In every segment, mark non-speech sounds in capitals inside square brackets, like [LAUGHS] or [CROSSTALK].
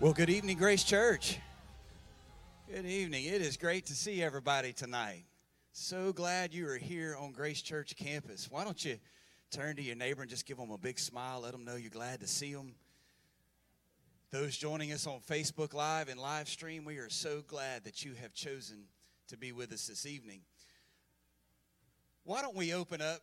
Well, good evening, Grace Church. Good evening. It is great to see everybody tonight. So glad you are here on Grace Church campus. Why don't you turn to your neighbor and just give them a big smile? Let them know you're glad to see them. Those joining us on Facebook Live and live stream, we are so glad that you have chosen to be with us this evening. Why don't we open up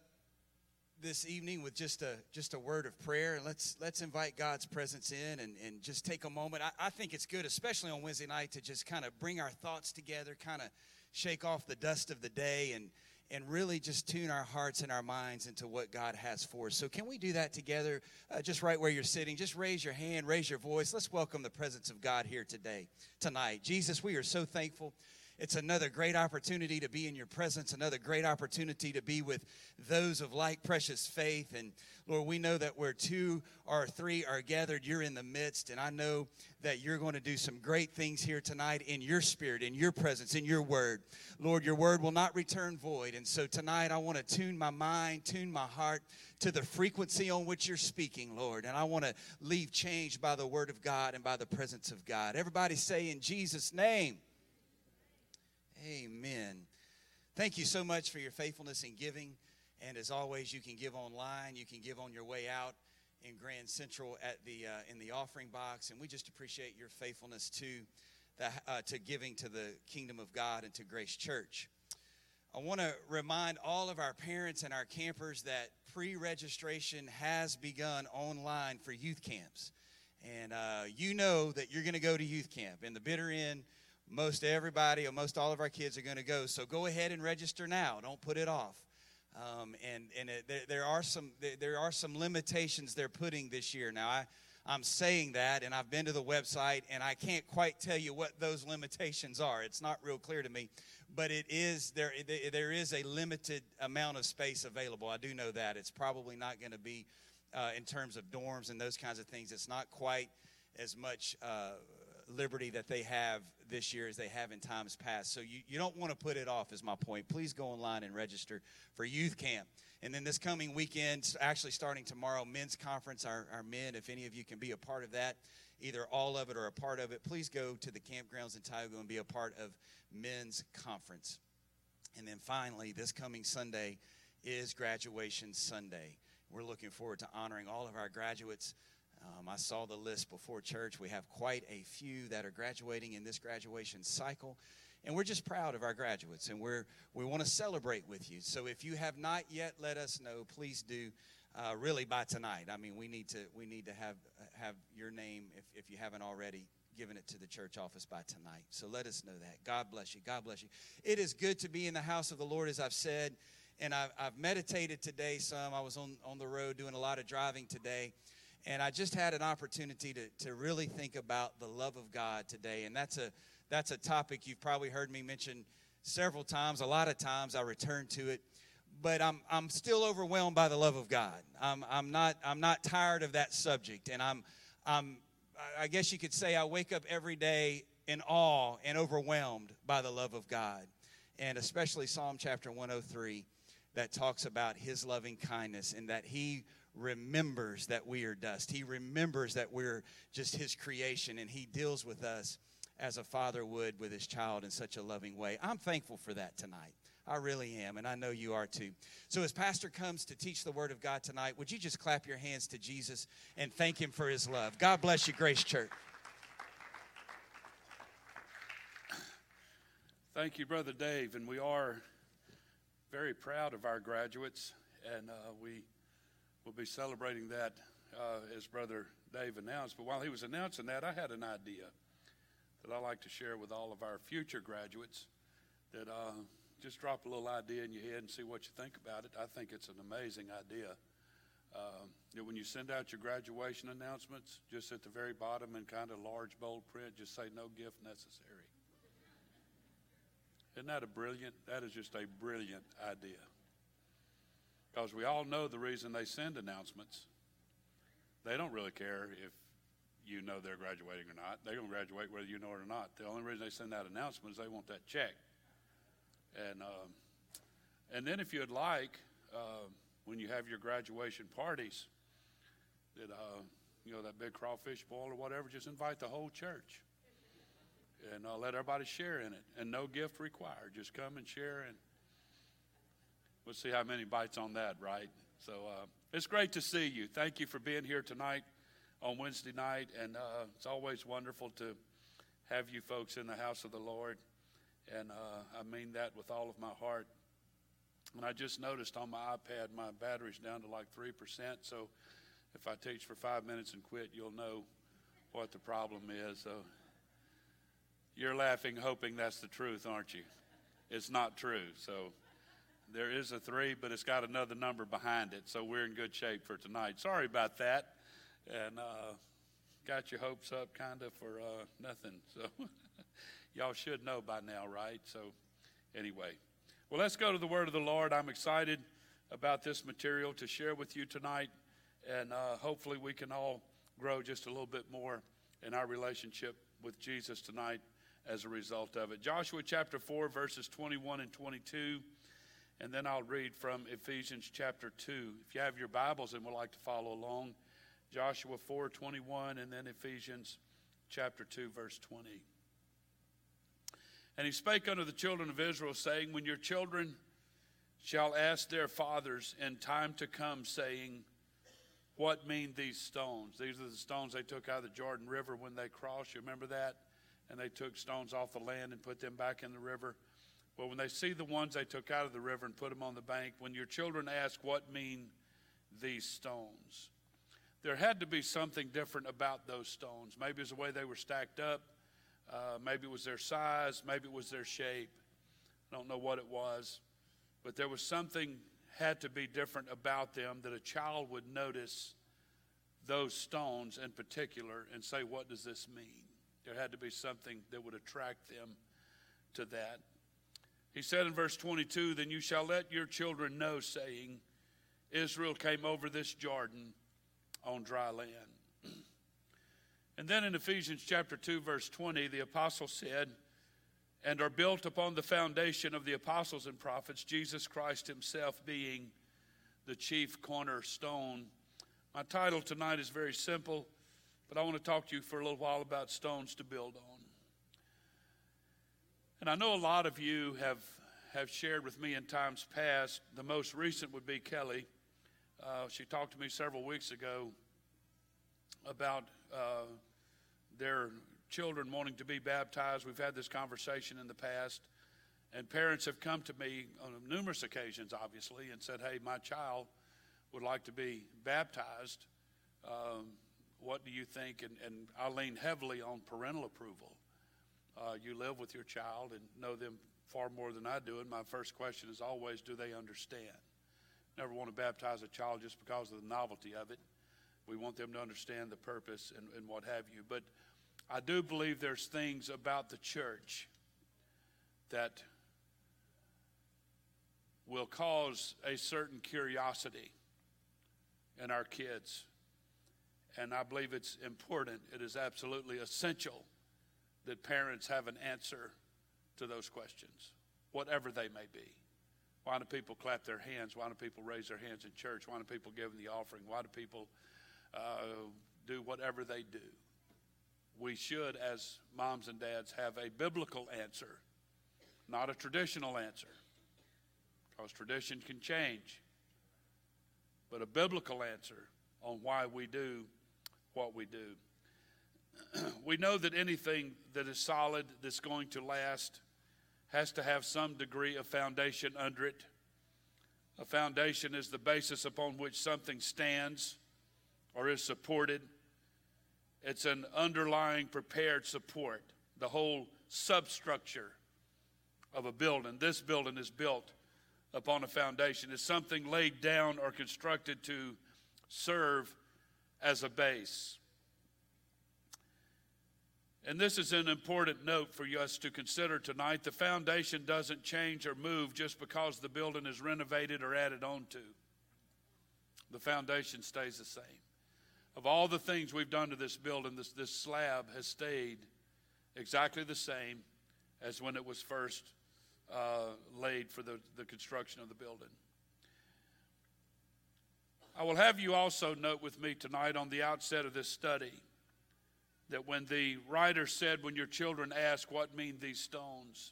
this evening with just a just a word of prayer and let's let's invite God's presence in and, and just take a moment. I, I think it's good, especially on Wednesday night, to just kind of bring our thoughts together, kind of shake off the dust of the day and and really just tune our hearts and our minds into what God has for us. So, can we do that together, uh, just right where you're sitting? Just raise your hand, raise your voice. Let's welcome the presence of God here today, tonight. Jesus, we are so thankful it's another great opportunity to be in your presence, another great opportunity to be with those of like precious faith. And Lord, we know that where two or three are gathered, you're in the midst. And I know that you're going to do some great things here tonight in your spirit, in your presence, in your word. Lord, your word will not return void. And so tonight, I want to tune my mind, tune my heart to the frequency on which you're speaking, Lord. And I want to leave changed by the word of God and by the presence of God. Everybody say in Jesus' name. Amen. Thank you so much for your faithfulness in giving. And as always, you can give online. You can give on your way out in Grand Central at the uh, in the offering box. And we just appreciate your faithfulness to the, uh, to giving to the kingdom of God and to Grace Church. I want to remind all of our parents and our campers that pre-registration has begun online for youth camps. And uh, you know that you're going to go to youth camp. In the bitter end, most everybody or most all of our kids are going to go. So go ahead and register now. Don't put it off. Um, and and it, there, there, are some there are some limitations they're putting this year. Now I I'm saying that, and I've been to the website, and I can't quite tell you what those limitations are. It's not real clear to me, but it is there. There is a limited amount of space available. I do know that it's probably not going to be uh, in terms of dorms and those kinds of things. It's not quite as much. Uh, liberty that they have this year as they have in times past. So you, you don't want to put it off, is my point. Please go online and register for youth camp. And then this coming weekend, actually starting tomorrow, men's conference, our, our men, if any of you can be a part of that, either all of it or a part of it, please go to the campgrounds in Tioga and be a part of men's conference. And then finally, this coming Sunday is graduation Sunday. We're looking forward to honoring all of our graduates. Um, I saw the list before church. We have quite a few that are graduating in this graduation cycle. And we're just proud of our graduates, and we're, we want to celebrate with you. So if you have not yet let us know, please do. Uh, really by tonight. I mean, we need to we need to have have your name if, if you haven't already given it to the church office by tonight. So let us know that. God bless you. God bless you. It is good to be in the house of the Lord, as I've said, and I've, I've meditated today some. I was on on the road doing a lot of driving today. And I just had an opportunity to, to really think about the love of God today. And that's a, that's a topic you've probably heard me mention several times. A lot of times I return to it. But I'm, I'm still overwhelmed by the love of God. I'm, I'm, not, I'm not tired of that subject. And I'm, I'm, I guess you could say I wake up every day in awe and overwhelmed by the love of God. And especially Psalm chapter 103 that talks about his loving kindness and that he remembers that we are dust. He remembers that we're just His creation, and He deals with us as a father would with his child in such a loving way. I'm thankful for that tonight. I really am, and I know you are too. So, as Pastor comes to teach the Word of God tonight, would you just clap your hands to Jesus and thank Him for His love? God bless you, Grace Church. Thank you, Brother Dave, and we are very proud of our graduates, and uh, we We'll be celebrating that uh, as Brother Dave announced. But while he was announcing that, I had an idea that I like to share with all of our future graduates. That uh, just drop a little idea in your head and see what you think about it. I think it's an amazing idea. Uh, that when you send out your graduation announcements, just at the very bottom in kind of large bold print, just say no gift necessary. Isn't that a brilliant? That is just a brilliant idea. Because we all know the reason they send announcements. They don't really care if you know they're graduating or not. They're going to graduate whether you know it or not. The only reason they send that announcement is they want that check. And, um, and then if you'd like, uh, when you have your graduation parties, that uh, you know, that big crawfish boil or whatever, just invite the whole church. And uh, let everybody share in it. And no gift required. Just come and share and we'll see how many bites on that, right? So uh, it's great to see you. Thank you for being here tonight on Wednesday night. And uh, it's always wonderful to have you folks in the house of the Lord. And uh, I mean that with all of my heart. And I just noticed on my iPad, my battery's down to like 3%. So if I teach for five minutes and quit, you'll know what the problem is. So you're laughing, hoping that's the truth, aren't you? It's not true. So there is a three, but it's got another number behind it. So we're in good shape for tonight. Sorry about that. And uh, got your hopes up kind of for uh, nothing. So [LAUGHS] y'all should know by now, right? So anyway, well, let's go to the word of the Lord. I'm excited about this material to share with you tonight. And uh, hopefully we can all grow just a little bit more in our relationship with Jesus tonight as a result of it. Joshua chapter 4, verses 21 and 22. And then I'll read from Ephesians chapter 2. If you have your Bibles and would like to follow along, Joshua 4 21, and then Ephesians chapter 2, verse 20. And he spake unto the children of Israel, saying, When your children shall ask their fathers in time to come, saying, What mean these stones? These are the stones they took out of the Jordan River when they crossed. You remember that? And they took stones off the land and put them back in the river. Well, when they see the ones they took out of the river and put them on the bank, when your children ask, What mean these stones? There had to be something different about those stones. Maybe it was the way they were stacked up. Uh, maybe it was their size. Maybe it was their shape. I don't know what it was. But there was something had to be different about them that a child would notice those stones in particular and say, What does this mean? There had to be something that would attract them to that. He said in verse 22 Then you shall let your children know, saying, Israel came over this Jordan on dry land. [CLEARS THROAT] and then in Ephesians chapter 2, verse 20, the apostle said, And are built upon the foundation of the apostles and prophets, Jesus Christ himself being the chief cornerstone. My title tonight is very simple, but I want to talk to you for a little while about stones to build on. And I know a lot of you have, have shared with me in times past. The most recent would be Kelly. Uh, she talked to me several weeks ago about uh, their children wanting to be baptized. We've had this conversation in the past. And parents have come to me on numerous occasions, obviously, and said, Hey, my child would like to be baptized. Um, what do you think? And, and I lean heavily on parental approval. Uh, you live with your child and know them far more than I do. And my first question is always, do they understand? Never want to baptize a child just because of the novelty of it. We want them to understand the purpose and, and what have you. But I do believe there's things about the church that will cause a certain curiosity in our kids. And I believe it's important, it is absolutely essential that parents have an answer to those questions, whatever they may be. Why do people clap their hands? Why do people raise their hands in church? Why do people give in the offering? Why do people uh, do whatever they do? We should, as moms and dads, have a biblical answer, not a traditional answer, because tradition can change, but a biblical answer on why we do what we do. [CLEARS THROAT] we know that anything that is solid, that's going to last, has to have some degree of foundation under it. A foundation is the basis upon which something stands or is supported. It's an underlying prepared support, the whole substructure of a building. This building is built upon a foundation. It's something laid down or constructed to serve as a base. And this is an important note for us to consider tonight. The foundation doesn't change or move just because the building is renovated or added onto. The foundation stays the same. Of all the things we've done to this building, this, this slab has stayed exactly the same as when it was first uh, laid for the, the construction of the building. I will have you also note with me tonight on the outset of this study that when the writer said, When your children ask, What mean these stones?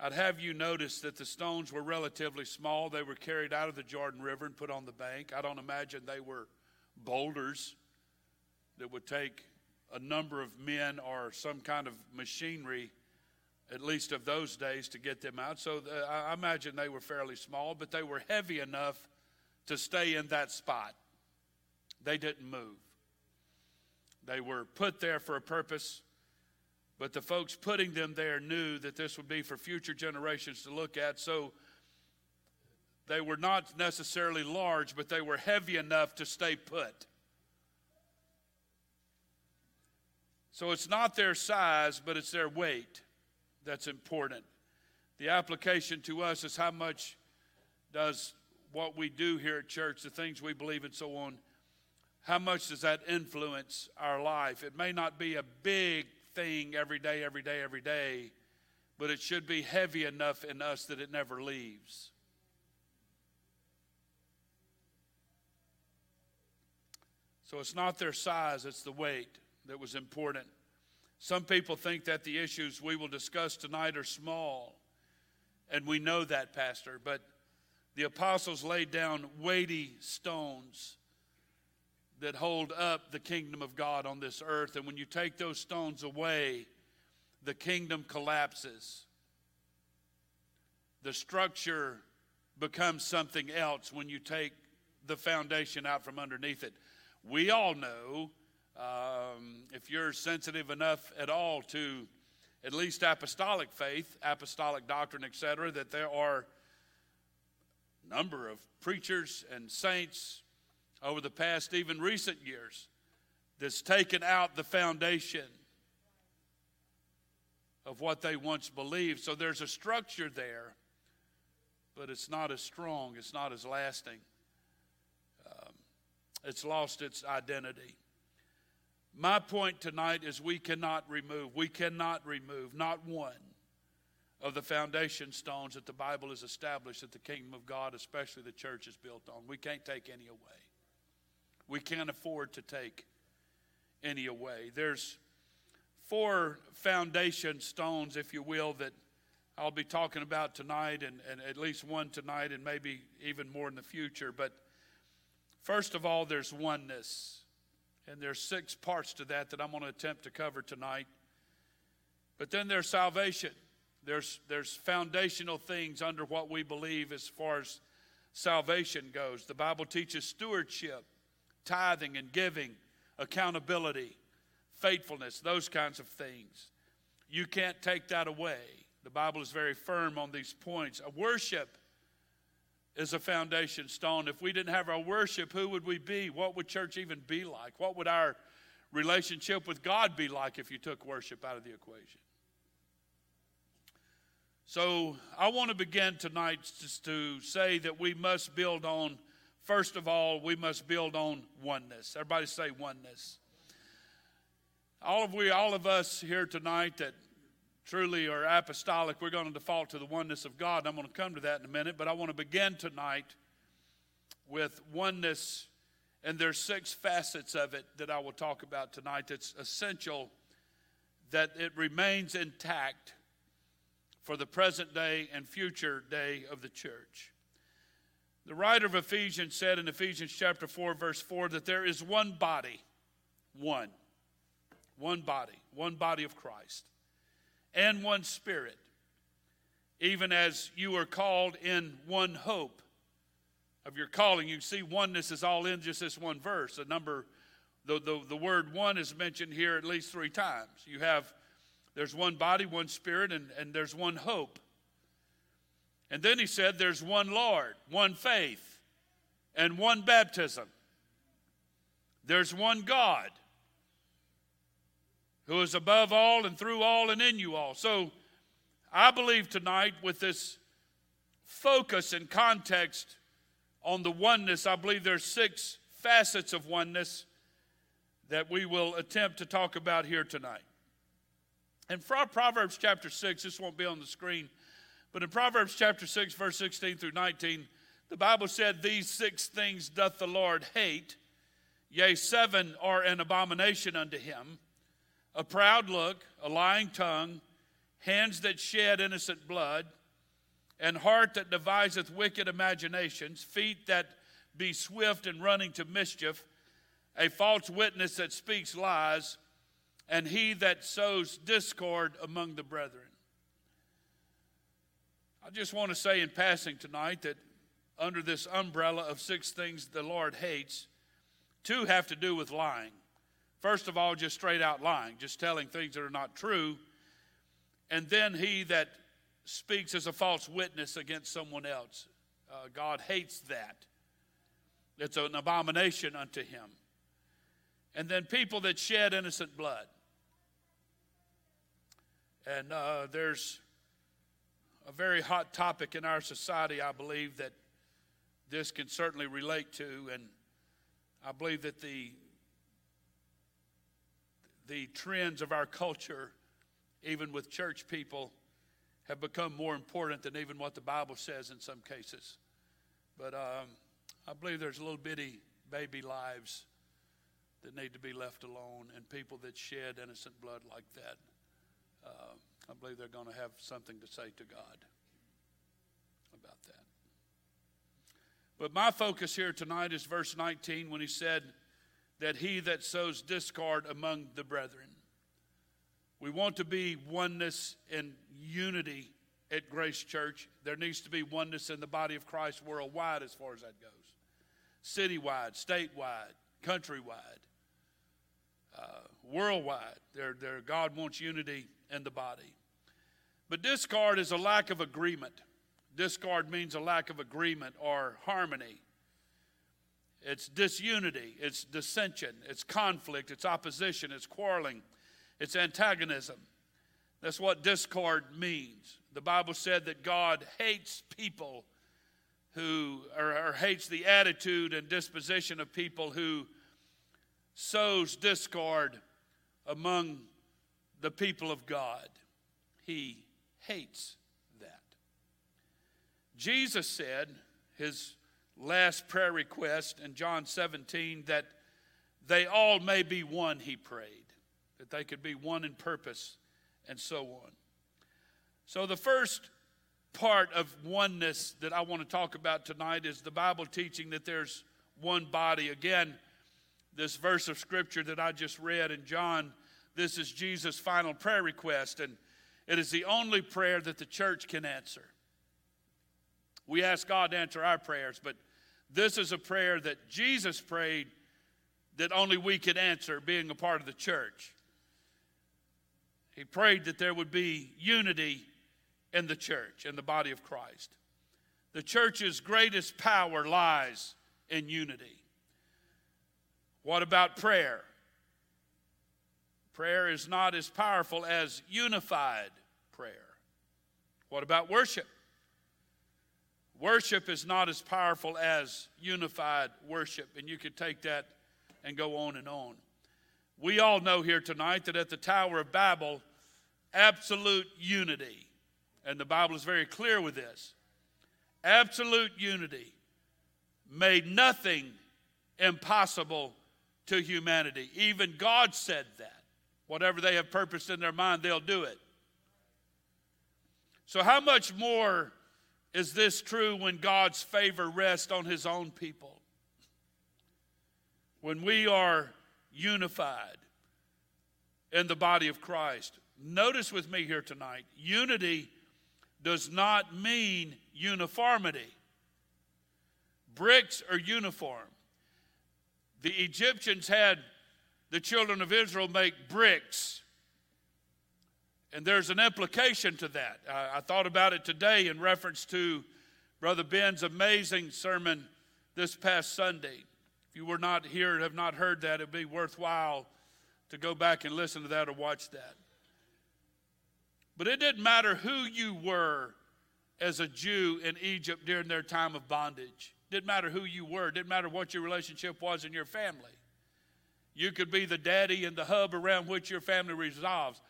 I'd have you notice that the stones were relatively small. They were carried out of the Jordan River and put on the bank. I don't imagine they were boulders that would take a number of men or some kind of machinery, at least of those days, to get them out. So uh, I imagine they were fairly small, but they were heavy enough to stay in that spot. They didn't move. They were put there for a purpose, but the folks putting them there knew that this would be for future generations to look at. So they were not necessarily large, but they were heavy enough to stay put. So it's not their size, but it's their weight that's important. The application to us is how much does what we do here at church, the things we believe and so on, how much does that influence our life? It may not be a big thing every day, every day, every day, but it should be heavy enough in us that it never leaves. So it's not their size, it's the weight that was important. Some people think that the issues we will discuss tonight are small, and we know that, Pastor, but the apostles laid down weighty stones that hold up the kingdom of God on this earth. And when you take those stones away, the kingdom collapses. The structure becomes something else when you take the foundation out from underneath it. We all know, um, if you're sensitive enough at all to at least apostolic faith, apostolic doctrine, etc., that there are a number of preachers and saints over the past, even recent years, that's taken out the foundation of what they once believed. So there's a structure there, but it's not as strong, it's not as lasting. Um, it's lost its identity. My point tonight is we cannot remove, we cannot remove, not one of the foundation stones that the Bible has established that the kingdom of God, especially the church, is built on. We can't take any away. We can't afford to take any away. There's four foundation stones, if you will, that I'll be talking about tonight, and, and at least one tonight, and maybe even more in the future. But first of all, there's oneness. And there's six parts to that that I'm going to attempt to cover tonight. But then there's salvation. There's, there's foundational things under what we believe as far as salvation goes. The Bible teaches stewardship, tithing and giving, accountability, faithfulness, those kinds of things. You can't take that away. The Bible is very firm on these points. A worship is a foundation stone. If we didn't have our worship, who would we be? What would church even be like? What would our relationship with God be like if you took worship out of the equation? So I want to begin tonight just to say that we must build on, first of all, we must build on oneness. Everybody say oneness. All of we, all of us here tonight that truly are apostolic, we're going to default to the oneness of God. I'm going to come to that in a minute, but I want to begin tonight with oneness, and there's six facets of it that I will talk about tonight that's essential that it remains intact for the present day and future day of the church. The writer of Ephesians said in Ephesians chapter 4, verse 4, that there is one body, one, one body, one body of Christ, and one spirit, even as you are called in one hope of your calling. You see, oneness is all in just this one verse. The number, the, the, the word one is mentioned here at least three times. You have there's one body, one spirit, and, and there's one hope. And then he said, There's one Lord, one faith, and one baptism. There's one God who is above all and through all and in you all. So I believe tonight, with this focus and context on the oneness, I believe there's six facets of oneness that we will attempt to talk about here tonight. And from Proverbs chapter 6, this won't be on the screen, but in Proverbs chapter 6, verse 16 through 19, The Bible said, These six things doth the Lord hate, yea, seven are an abomination unto him a proud look, a lying tongue, hands that shed innocent blood, and heart that deviseth wicked imaginations, feet that be swift in running to mischief, a false witness that speaks lies, and he that sows discord among the brethren. I just want to say in passing tonight that under this umbrella of six things the Lord hates, two have to do with lying. First of all, just straight out lying, just telling things that are not true. And then he that speaks as a false witness against someone else. Uh, God hates that. It's an abomination unto him. And then people that shed innocent blood. And uh, there's a very hot topic in our society, I believe, that this can certainly relate to. And I believe that the the trends of our culture, even with church people, have become more important than even what the Bible says in some cases. But um, I believe there's little bitty baby lives that need to be left alone and people that shed innocent blood like that. Uh, I believe they're going to have something to say to God about that. But my focus here tonight is verse 19 when he said, that he that sows discord among the brethren. We want to be oneness and unity at Grace Church. There needs to be oneness in the body of Christ worldwide as far as that goes citywide, statewide, countrywide, uh, worldwide. There, there, God wants unity in the body. But discord is a lack of agreement. Discord means a lack of agreement or harmony. It's disunity, it's dissension, it's conflict, it's opposition, it's quarreling, it's antagonism. That's what discord means. The Bible said that God hates people who, or, or hates the attitude and disposition of people who sows discord among the people of God. He hates that. Jesus said, his last prayer request in John 17 that they all may be one, he prayed, that they could be one in purpose and so on. So, the first part of oneness that I want to talk about tonight is the Bible teaching that there's one body. Again, this verse of scripture that I just read in John, this is Jesus' final prayer request, and it is the only prayer that the church can answer. We ask God to answer our prayers, but this is a prayer that Jesus prayed that only we could answer, being a part of the church. He prayed that there would be unity in the church, in the body of Christ. The church's greatest power lies in unity. What about prayer? Prayer is not as powerful as unified prayer. What about worship? Worship is not as powerful as unified worship, and you could take that and go on and on. We all know here tonight that at the Tower of Babel, absolute unity, and the Bible is very clear with this absolute unity made nothing impossible to humanity. Even God said that. Whatever they have purposed in their mind, they'll do it. So, how much more is this true when God's favor rests on his own people? When we are unified in the body of Christ. Notice with me here tonight unity does not mean uniformity. Bricks are uniform. The Egyptians had the children of Israel make bricks and there's an implication to that. I, I thought about it today in reference to Brother Ben's amazing sermon this past Sunday. If you were not here and have not heard that, it'd be worthwhile to go back and listen to that or watch that. But it didn't matter who you were as a Jew in Egypt during their time of bondage. It didn't matter who you were. It didn't matter what your relationship was in your family. You could be the daddy and the hub around which your family resolves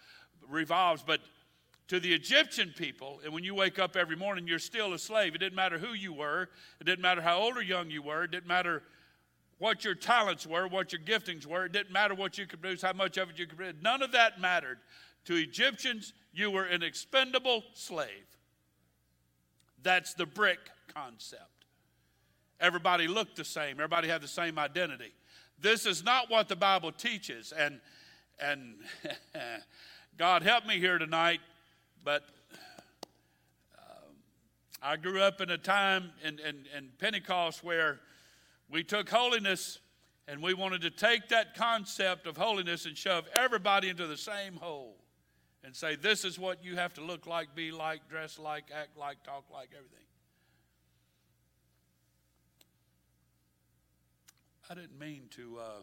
revolves, but to the Egyptian people, and when you wake up every morning, you're still a slave. It didn't matter who you were, it didn't matter how old or young you were, it didn't matter what your talents were, what your giftings were, it didn't matter what you could produce, how much of it you could produce. None of that mattered. To Egyptians, you were an expendable slave. That's the brick concept. Everybody looked the same, everybody had the same identity. This is not what the Bible teaches. And, and [LAUGHS] God help me here tonight, but um, I grew up in a time in, in, in Pentecost where we took holiness and we wanted to take that concept of holiness and shove everybody into the same hole and say, this is what you have to look like, be like, dress like, act like, talk like, everything. I didn't mean to uh,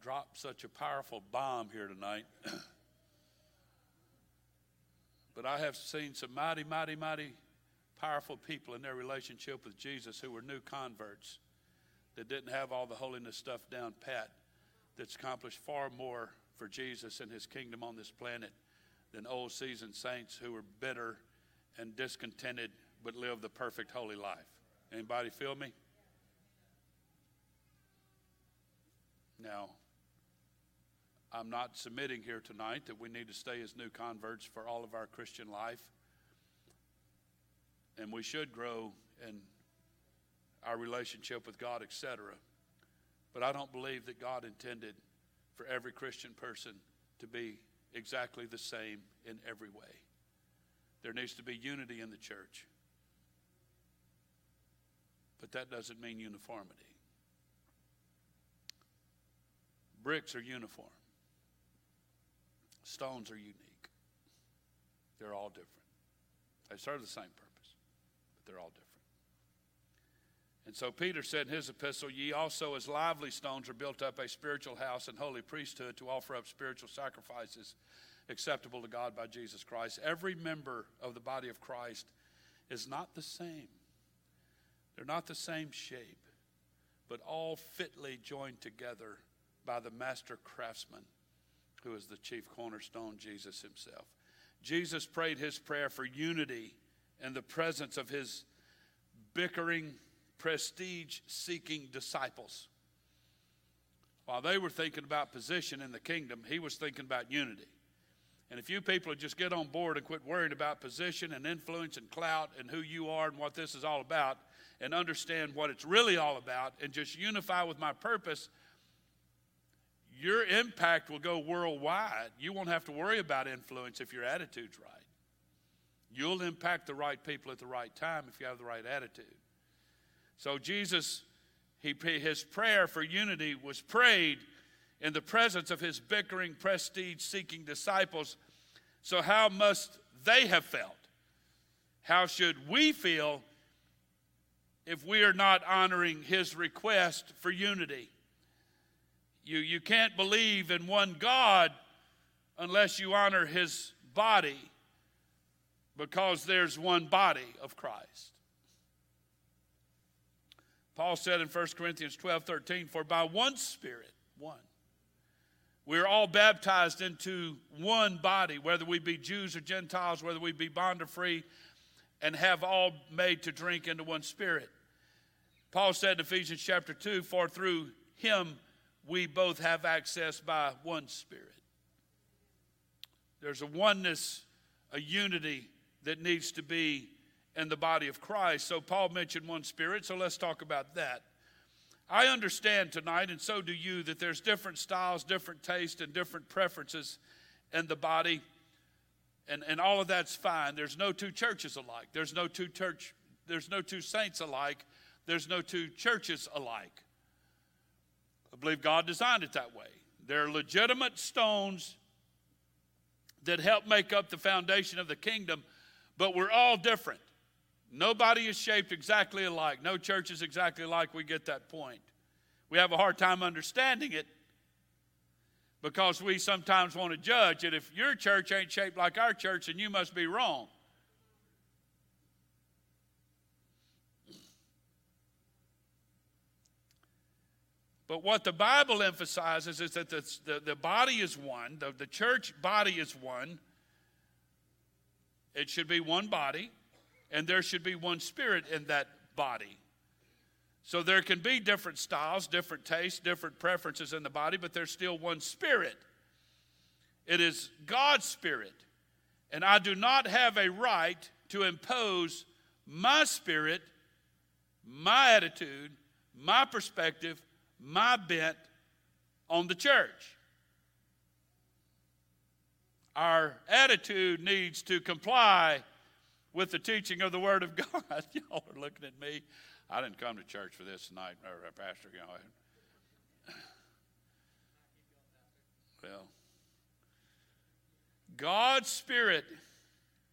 drop such a powerful bomb here tonight. [CLEARS THROAT] but I have seen some mighty, mighty, mighty powerful people in their relationship with Jesus who were new converts that didn't have all the holiness stuff down pat, that's accomplished far more for Jesus and his kingdom on this planet than old seasoned saints who were bitter and discontented but lived the perfect holy life. Anybody feel me? Now, I'm not submitting here tonight that we need to stay as new converts for all of our Christian life. And we should grow in our relationship with God, etc. But I don't believe that God intended for every Christian person to be exactly the same in every way. There needs to be unity in the church. But that doesn't mean uniformity. Bricks are uniform, stones are unique. They're all different. They serve the same purpose, but they're all different. And so Peter said in his epistle, Ye also, as lively stones, are built up a spiritual house and holy priesthood to offer up spiritual sacrifices acceptable to God by Jesus Christ. Every member of the body of Christ is not the same, they're not the same shape, but all fitly joined together by the master craftsman, who is the chief cornerstone, Jesus himself. Jesus prayed his prayer for unity in the presence of his bickering, prestige seeking disciples. While they were thinking about position in the kingdom, he was thinking about unity. And if you people just get on board and quit worrying about position and influence and clout and who you are and what this is all about, and understand what it's really all about, and just unify with my purpose, your impact will go worldwide. You won't have to worry about influence if your attitude's right. You'll impact the right people at the right time if you have the right attitude. So Jesus, he, his prayer for unity was prayed in the presence of his bickering, prestige-seeking disciples. So how must they have felt? How should we feel if we are not honoring his request for unity? You, you can't believe in one God unless you honor his body because there's one body of Christ. Paul said in 1 Corinthians 12 13, For by one Spirit, one, we're all baptized into one body, whether we be Jews or Gentiles, whether we be bond or free, and have all made to drink into one Spirit. Paul said in Ephesians chapter 2, For through him we both have access by one Spirit. There's a oneness, a unity that needs to be in the body of Christ. So, Paul mentioned one Spirit, so let's talk about that. I understand tonight, and so do you, that there's different styles, different tastes, and different preferences in the body, and, and all of that's fine. There's no two churches alike. There's no two church, there's no two saints alike. There's no two churches alike. I believe God designed it that way. They're legitimate stones that help make up the foundation of the kingdom, but we're all different. Nobody is shaped exactly alike. No church is exactly alike. We get that point. We have a hard time understanding it because we sometimes want to judge it. If your church ain't shaped like our church, then you must be wrong. But what the Bible emphasizes is that the, the, the body is one, the, the church body is one, It should be one body, and there should be one spirit in that body. So there can be different styles, different tastes, different preferences in the body, but there's still one spirit. It is God's spirit. And I do not have a right to impose my spirit, my attitude, my perspective, my bent on the church. Our attitude needs to comply with the teaching of the Word of [LAUGHS] God. Y'all are looking at me. I didn't come to church for this tonight, or uh, Pastor. You know, well, God's Spirit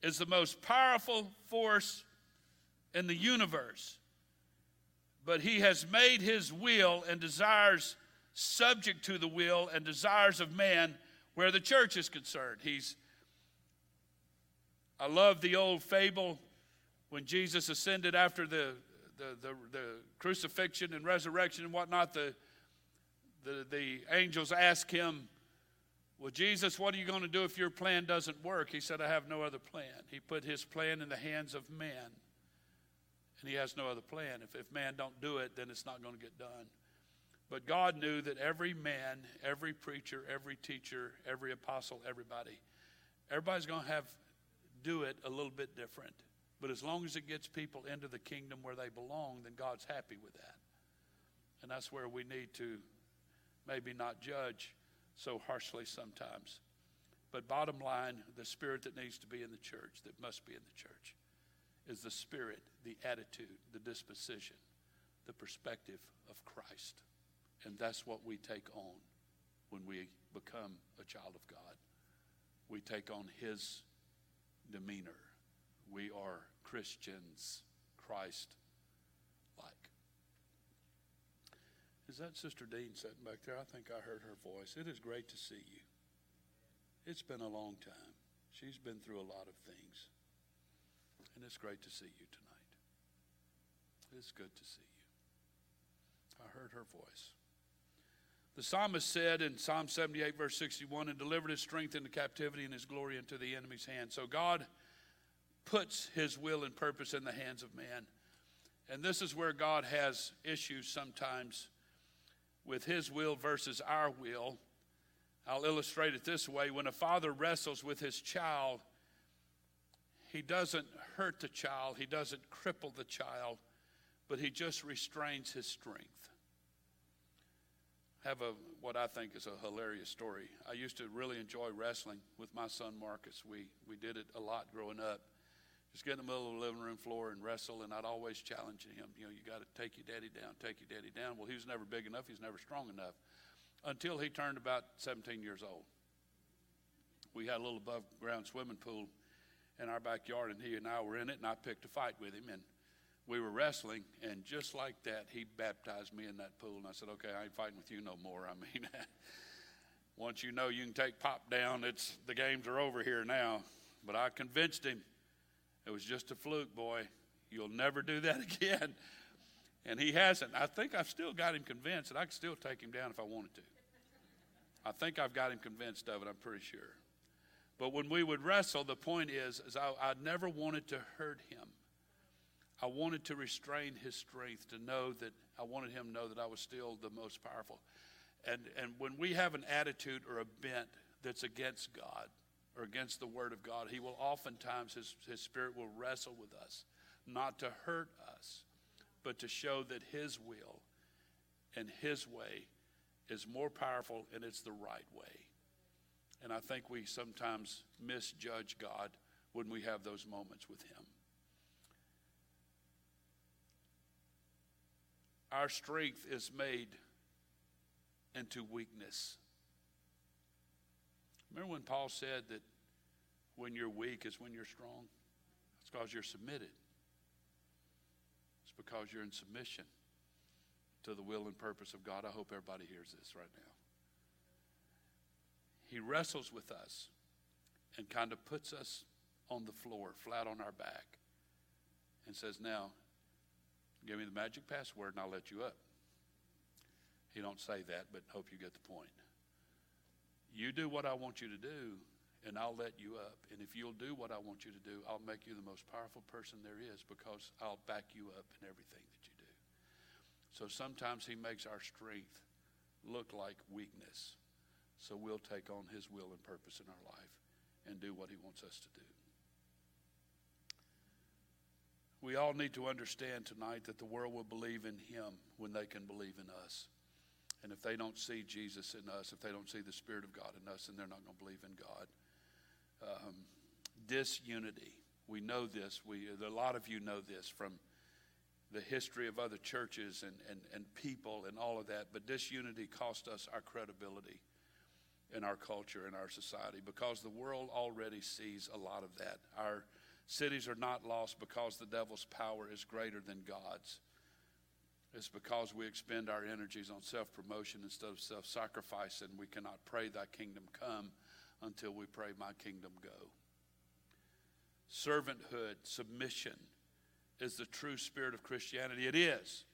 is the most powerful force in the universe, but He has made His will and desires subject to the will and desires of man where the church is concerned. He's I love the old fable when Jesus ascended after the, the, the, the crucifixion and resurrection and whatnot. The, the, the angels ask him, Well, Jesus, what are you going to do if your plan doesn't work? He said, I have no other plan. He put his plan in the hands of man, and he has no other plan. If, if man don't do it, then it's not going to get done. But God knew that every man, every preacher, every teacher, every apostle, everybody, everybody's going to have do it a little bit different. But as long as it gets people into the kingdom where they belong, then God's happy with that. And that's where we need to maybe not judge so harshly sometimes. But bottom line, the spirit that needs to be in the church, that must be in the church, is the spirit, the attitude, the disposition, the perspective of Christ. And that's what we take on when we become a child of God. We take on His demeanor. We are Christians, Christ like. Is that Sister Dean sitting back there? I think I heard her voice. It is great to see you. It's been a long time. She's been through a lot of things. And it's great to see you tonight. It's good to see you. I heard her voice. The psalmist said in Psalm 78, verse 61, and delivered his strength into captivity and his glory into the enemy's hand. So God puts his will and purpose in the hands of man. And this is where God has issues sometimes with his will versus our will. I'll illustrate it this way when a father wrestles with his child, he doesn't hurt the child, he doesn't cripple the child, but he just restrains his strength have a what I think is a hilarious story. I used to really enjoy wrestling with my son Marcus. We we did it a lot growing up. Just get in the middle of the living room floor and wrestle, and I'd always challenge him. You know, you got to take your daddy down, take your daddy down. Well, he was never big enough. He was never strong enough until he turned about 17 years old. We had a little above ground swimming pool in our backyard, and he and I were in it, and I picked a fight with him. And we were wrestling, and just like that, he baptized me in that pool. And I said, Okay, I ain't fighting with you no more. I mean, [LAUGHS] once you know you can take pop down, it's the games are over here now. But I convinced him it was just a fluke, boy. You'll never do that [LAUGHS] again. And he hasn't. I think I've still got him convinced that I can still take him down if I wanted to. I think I've got him convinced of it, I'm pretty sure. But when we would wrestle, the point is, is I, I never wanted to hurt him. I wanted to restrain his strength, to know that I wanted him to know that I was still the most powerful. And, and when we have an attitude or a bent that's against God or against the Word of God, he will oftentimes, his, his spirit will wrestle with us, not to hurt us, but to show that his will and his way is more powerful and it's the right way. And I think we sometimes misjudge God when we have those moments with him. Our strength is made into weakness. Remember when Paul said that when you're weak is when you're strong? It's because you're submitted. It's because you're in submission to the will and purpose of God. I hope everybody hears this right now. He wrestles with us and kind of puts us on the floor, flat on our back, and says, Now, Give me the magic password and I'll let you up. He don't say that, but hope you get the point. You do what I want you to do, and I'll let you up. And if you'll do what I want you to do, I'll make you the most powerful person there is because I'll back you up in everything that you do. So sometimes He makes our strength look like weakness. So we'll take on His will and purpose in our life and do what He wants us to do. We all need to understand tonight that the world will believe in Him when they can believe in us. And if they don't see Jesus in us, if they don't see the Spirit of God in us, then they're not going to believe in God. Um, disunity. We know this. We, a lot of you know this from the history of other churches and, and, and people and all of that. But disunity cost us our credibility in our culture, and our society, because the world already sees a lot of that. Our cities are not lost because the devil's power is greater than God's. It's because we expend our energies on self promotion instead of self sacrifice, and we cannot pray, Thy kingdom come, until we pray, My kingdom go. Servanthood, submission is the true spirit of Christianity. It is.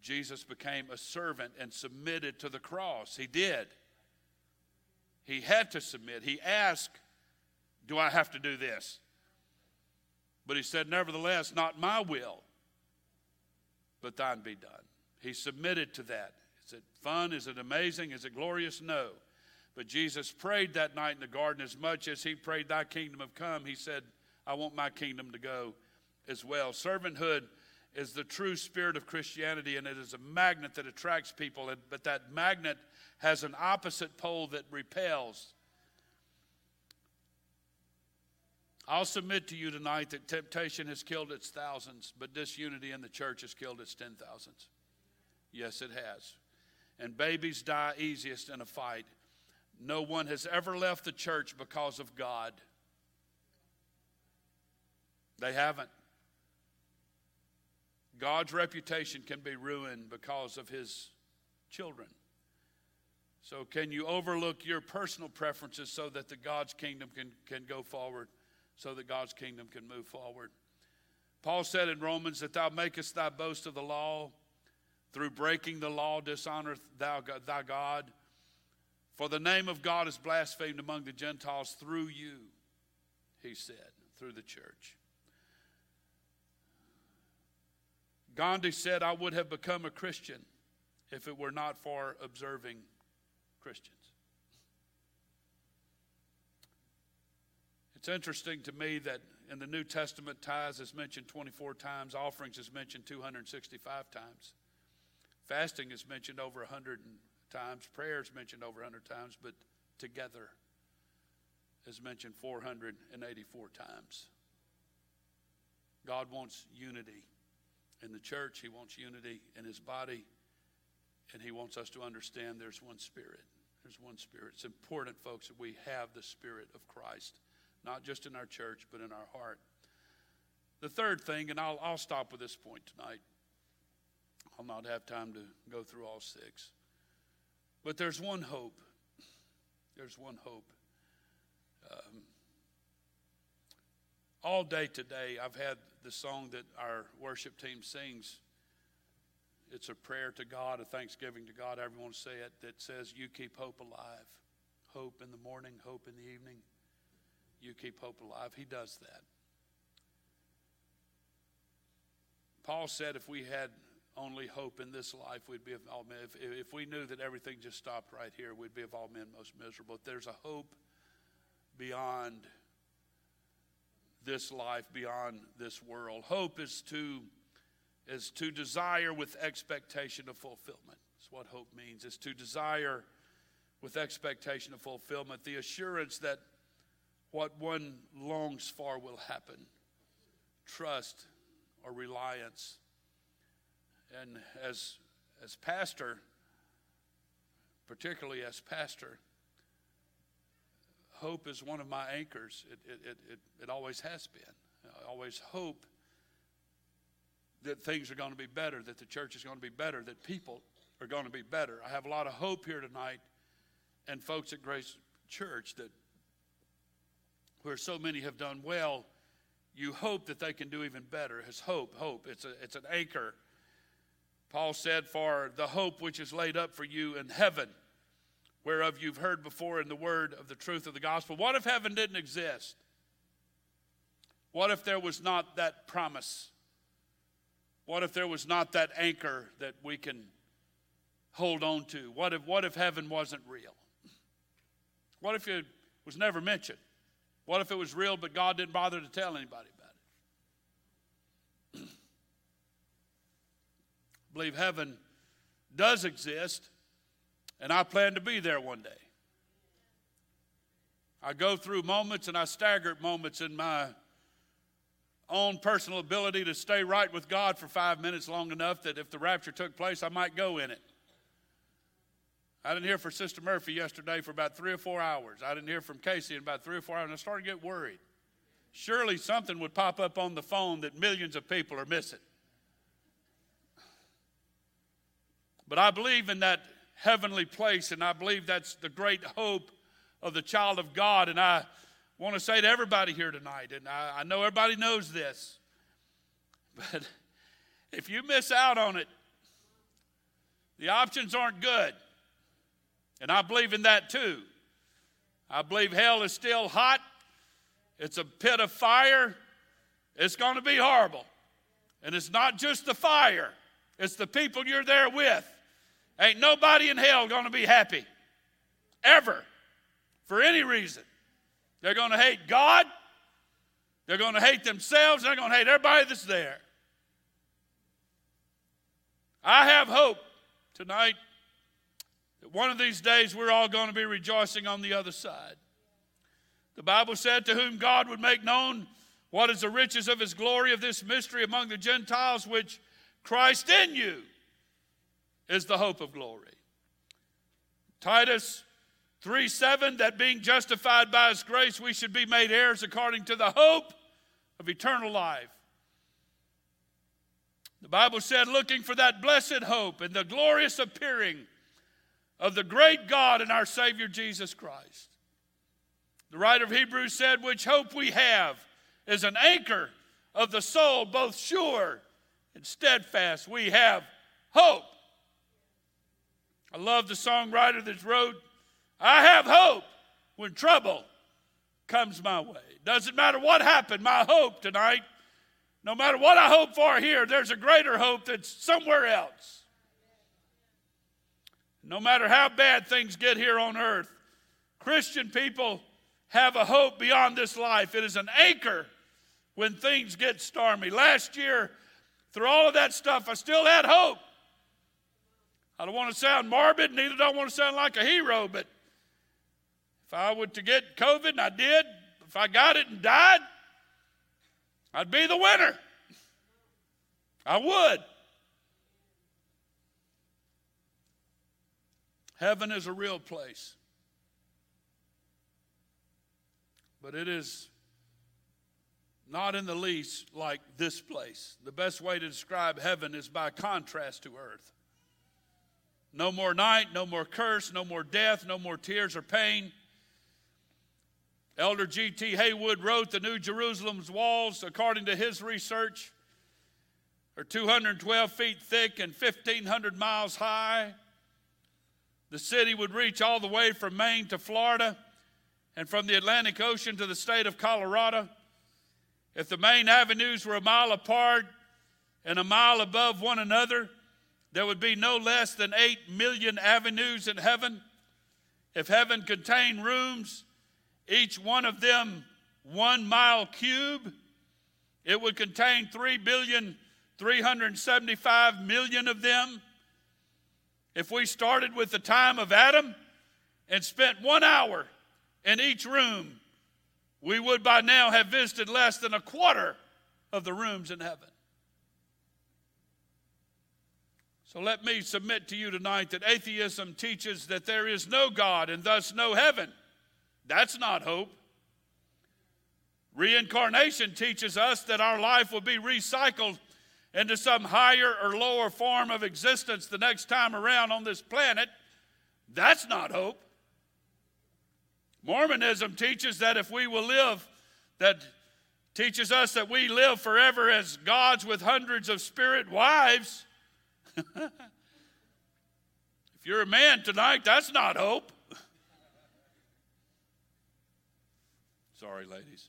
Jesus became a servant and submitted to the cross. He did. He had to submit. He asked, Do I have to do this? But he said, Nevertheless, not my will, but thine be done. He submitted to that. Is it fun? Is it amazing? Is it glorious? No. But Jesus prayed that night in the garden as much as he prayed, Thy kingdom have come. He said, I want my kingdom to go as well. Servanthood is the true spirit of Christianity, and it is a magnet that attracts people, but that magnet has an opposite pole that repels. I'll submit to you tonight that temptation has killed its thousands, but disunity in the church has killed its ten thousands. Yes, it has. And babies die easiest in a fight. No one has ever left the church because of God. They haven't. God's reputation can be ruined because of his children. So, can you overlook your personal preferences so that the God's kingdom can, can go forward, so that God's kingdom can move forward? Paul said in Romans that thou makest thy boast of the law, through breaking the law, dishonoreth thou thy God. For the name of God is blasphemed among the Gentiles through you, he said, through the church. Gandhi said, I would have become a Christian if it were not for observing Christians. It's interesting to me that in the New Testament, tithes is mentioned 24 times, offerings is mentioned 265 times, fasting is mentioned over 100 times, prayer is mentioned over 100 times, but together is mentioned 484 times. God wants unity in the church, He wants unity in His body, and He wants us to understand there's one Spirit. There's one Spirit. It's important, folks, that we have the Spirit of Christ, not just in our church, but in our heart. The third thing, and I'll, I'll stop with this point tonight. I'll not have time to go through all six. But there's one hope. There's one hope. Um, all day today, I've had the song that our worship team sings. It's a prayer to God, a thanksgiving to God. Everyone say it that says, You keep hope alive. Hope in the morning, hope in the evening. You keep hope alive. He does that. Paul said if we had only hope in this life, we'd be of all men. If, if we knew that everything just stopped right here, we'd be of all men most miserable. If there's a hope beyond this life, beyond this world. Hope is to is to desire with expectation of fulfillment. That's what hope means. Is to desire with expectation of fulfillment, the assurance that what one longs for will happen. Trust or reliance. And as as pastor, particularly as pastor, hope is one of my anchors. It, it, it, it, always has been. I always hope that things are going to be better, that the church is going to be better, that people are going to be better. I have a lot of hope here tonight, and folks at Grace Church that where so many have done well, you hope that they can do even better. It's hope, hope. It's, a, it's an anchor. Paul said, For the hope which is laid up for you in heaven whereof you've heard before in the word of the truth of the gospel. What if heaven didn't exist? What if there was not that promise? What if there was not that anchor that we can hold on to? What if, what if heaven wasn't real? What if it was never mentioned? What if it was real but God didn't bother to tell anybody about it? I [CLEARS THROAT] believe heaven does exist, and I plan to be there one day. I go through moments and I stagger at moments in my own personal ability to stay right with God for five minutes long enough that if the rapture took place, I might go in it. I didn't hear from Sister Murphy yesterday for about three or four hours. I didn't hear from Casey in about three or four hours, and I started to get worried. Surely something would pop up on the phone that millions of people are missing. But I believe in that heavenly place, and I believe that's the great hope of the child of God. And I want to say to everybody here tonight, and I, I know everybody knows this, [LAUGHS] but if you miss out on it, the options aren't good. And I believe in that too. I believe hell is still hot. It's a pit of fire. It's going to be horrible. And it's not just the fire, it's the people you're there with. Ain't nobody in hell going to be happy. Ever. For any reason. They're going to hate God. They're going to hate themselves. They're going to hate everybody that's there. I have hope tonight that one of these days we're all going to be rejoicing on the other side. The Bible said, To whom God would make known what is the riches of his glory of this mystery among the Gentiles, which Christ in you is the hope of glory. Titus 3 7, that being justified by his grace, we should be made heirs according to the hope of eternal life. The Bible said, looking for that blessed hope and the glorious appearing of the great God and our Savior Jesus Christ. The writer of Hebrews said, Which hope we have is an anchor of the soul, both sure and steadfast. We have hope. I love the songwriter that wrote, I have hope when trouble comes my way. Doesn't matter what happened, my hope tonight, no matter what I hope for here, there's a greater hope that's somewhere else. No matter how bad things get here on earth, Christian people have a hope beyond this life. It is an anchor when things get stormy. Last year, through all of that stuff, I still had hope. I don't want to sound morbid, neither do I want to sound like a hero, but if I were to get COVID and I did, if I got it and died, I'd be the winner. I would. Heaven is a real place. But it is not in the least like this place. The best way to describe heaven is by contrast to earth. No more night, no more curse, no more death, no more tears or pain. Elder G.T. Haywood wrote the New Jerusalem's walls, according to his research, are 212 feet thick and 1,500 miles high. The city would reach all the way from Maine to Florida and from the Atlantic Ocean to the state of Colorado. If the main avenues were a mile apart and a mile above one another, there would be no less than 8 million avenues in heaven. If heaven contained rooms, each one of them one mile cube, it would contain 3 billion 375 million of them. If we started with the time of Adam and spent one hour in each room, we would by now have visited less than a quarter of the rooms in heaven. So let me submit to you tonight that atheism teaches that there is no God and thus no heaven. That's not hope. Reincarnation teaches us that our life will be recycled into some higher or lower form of existence the next time around on this planet, that's not hope. Mormonism teaches that if we will live, that teaches us that we live forever as gods with hundreds of spirit wives. [LAUGHS] if you're a man tonight, that's not hope. [LAUGHS] Sorry, ladies.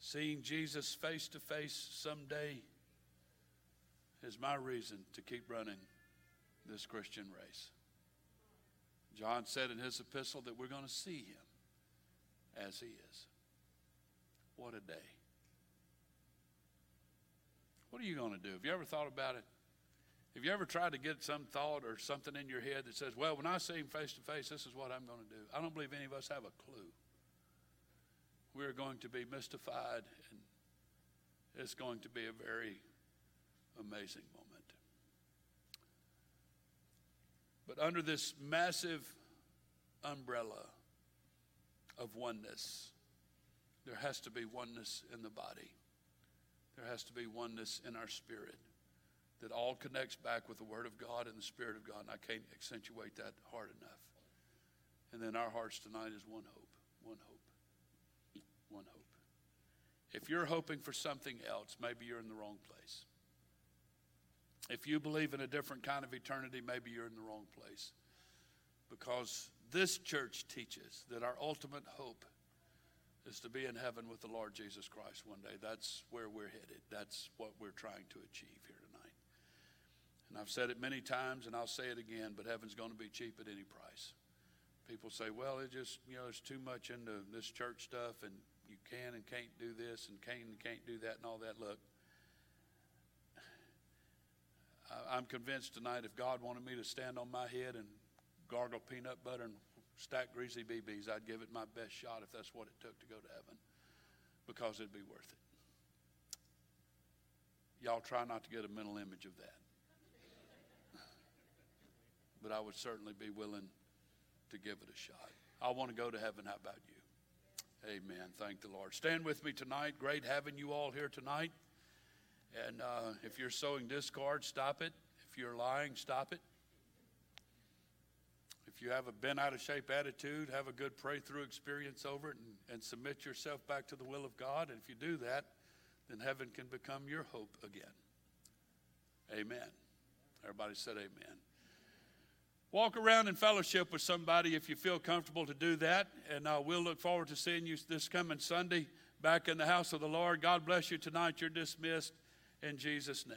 Seeing Jesus face to face someday is my reason to keep running this Christian race. John said in his epistle that we're going to see him as he is. What a day. What are you going to do? Have you ever thought about it? Have you ever tried to get some thought or something in your head that says, well, when I see him face to face, this is what I'm going to do? I don't believe any of us have a clue. We're going to be mystified, and it's going to be a very amazing moment. But under this massive umbrella of oneness, there has to be oneness in the body. There has to be oneness in our spirit that all connects back with the Word of God and the Spirit of God. And I can't accentuate that hard enough. And then our hearts tonight is one hope, one hope. If you're hoping for something else, maybe you're in the wrong place. If you believe in a different kind of eternity, maybe you're in the wrong place. Because this church teaches that our ultimate hope is to be in heaven with the Lord Jesus Christ one day. That's where we're headed. That's what we're trying to achieve here tonight. And I've said it many times and I'll say it again, but heaven's going to be cheap at any price. People say, well, it just, you know, there's too much into this church stuff and can and can't do this and can and can't do that and all that. Look, I'm convinced tonight if God wanted me to stand on my head and gargle peanut butter and stack greasy BBs, I'd give it my best shot if that's what it took to go to heaven because it'd be worth it. Y'all try not to get a mental image of that. but I would certainly be willing to give it a shot. I want to go to heaven. How about you? Amen. Thank the Lord. Stand with me tonight. Great having you all here tonight. And uh, if you're sowing discord, stop it. If you're lying, stop it. If you have a bent out of shape attitude, have a good pray through experience over it and, and submit yourself back to the will of God. And if you do that, then heaven can become your hope again. Amen. Everybody said amen. Walk around in fellowship with somebody if you feel comfortable to do that. And uh, we'll look forward to seeing you this coming Sunday back in the house of the Lord. God bless you tonight. You're dismissed in Jesus' name.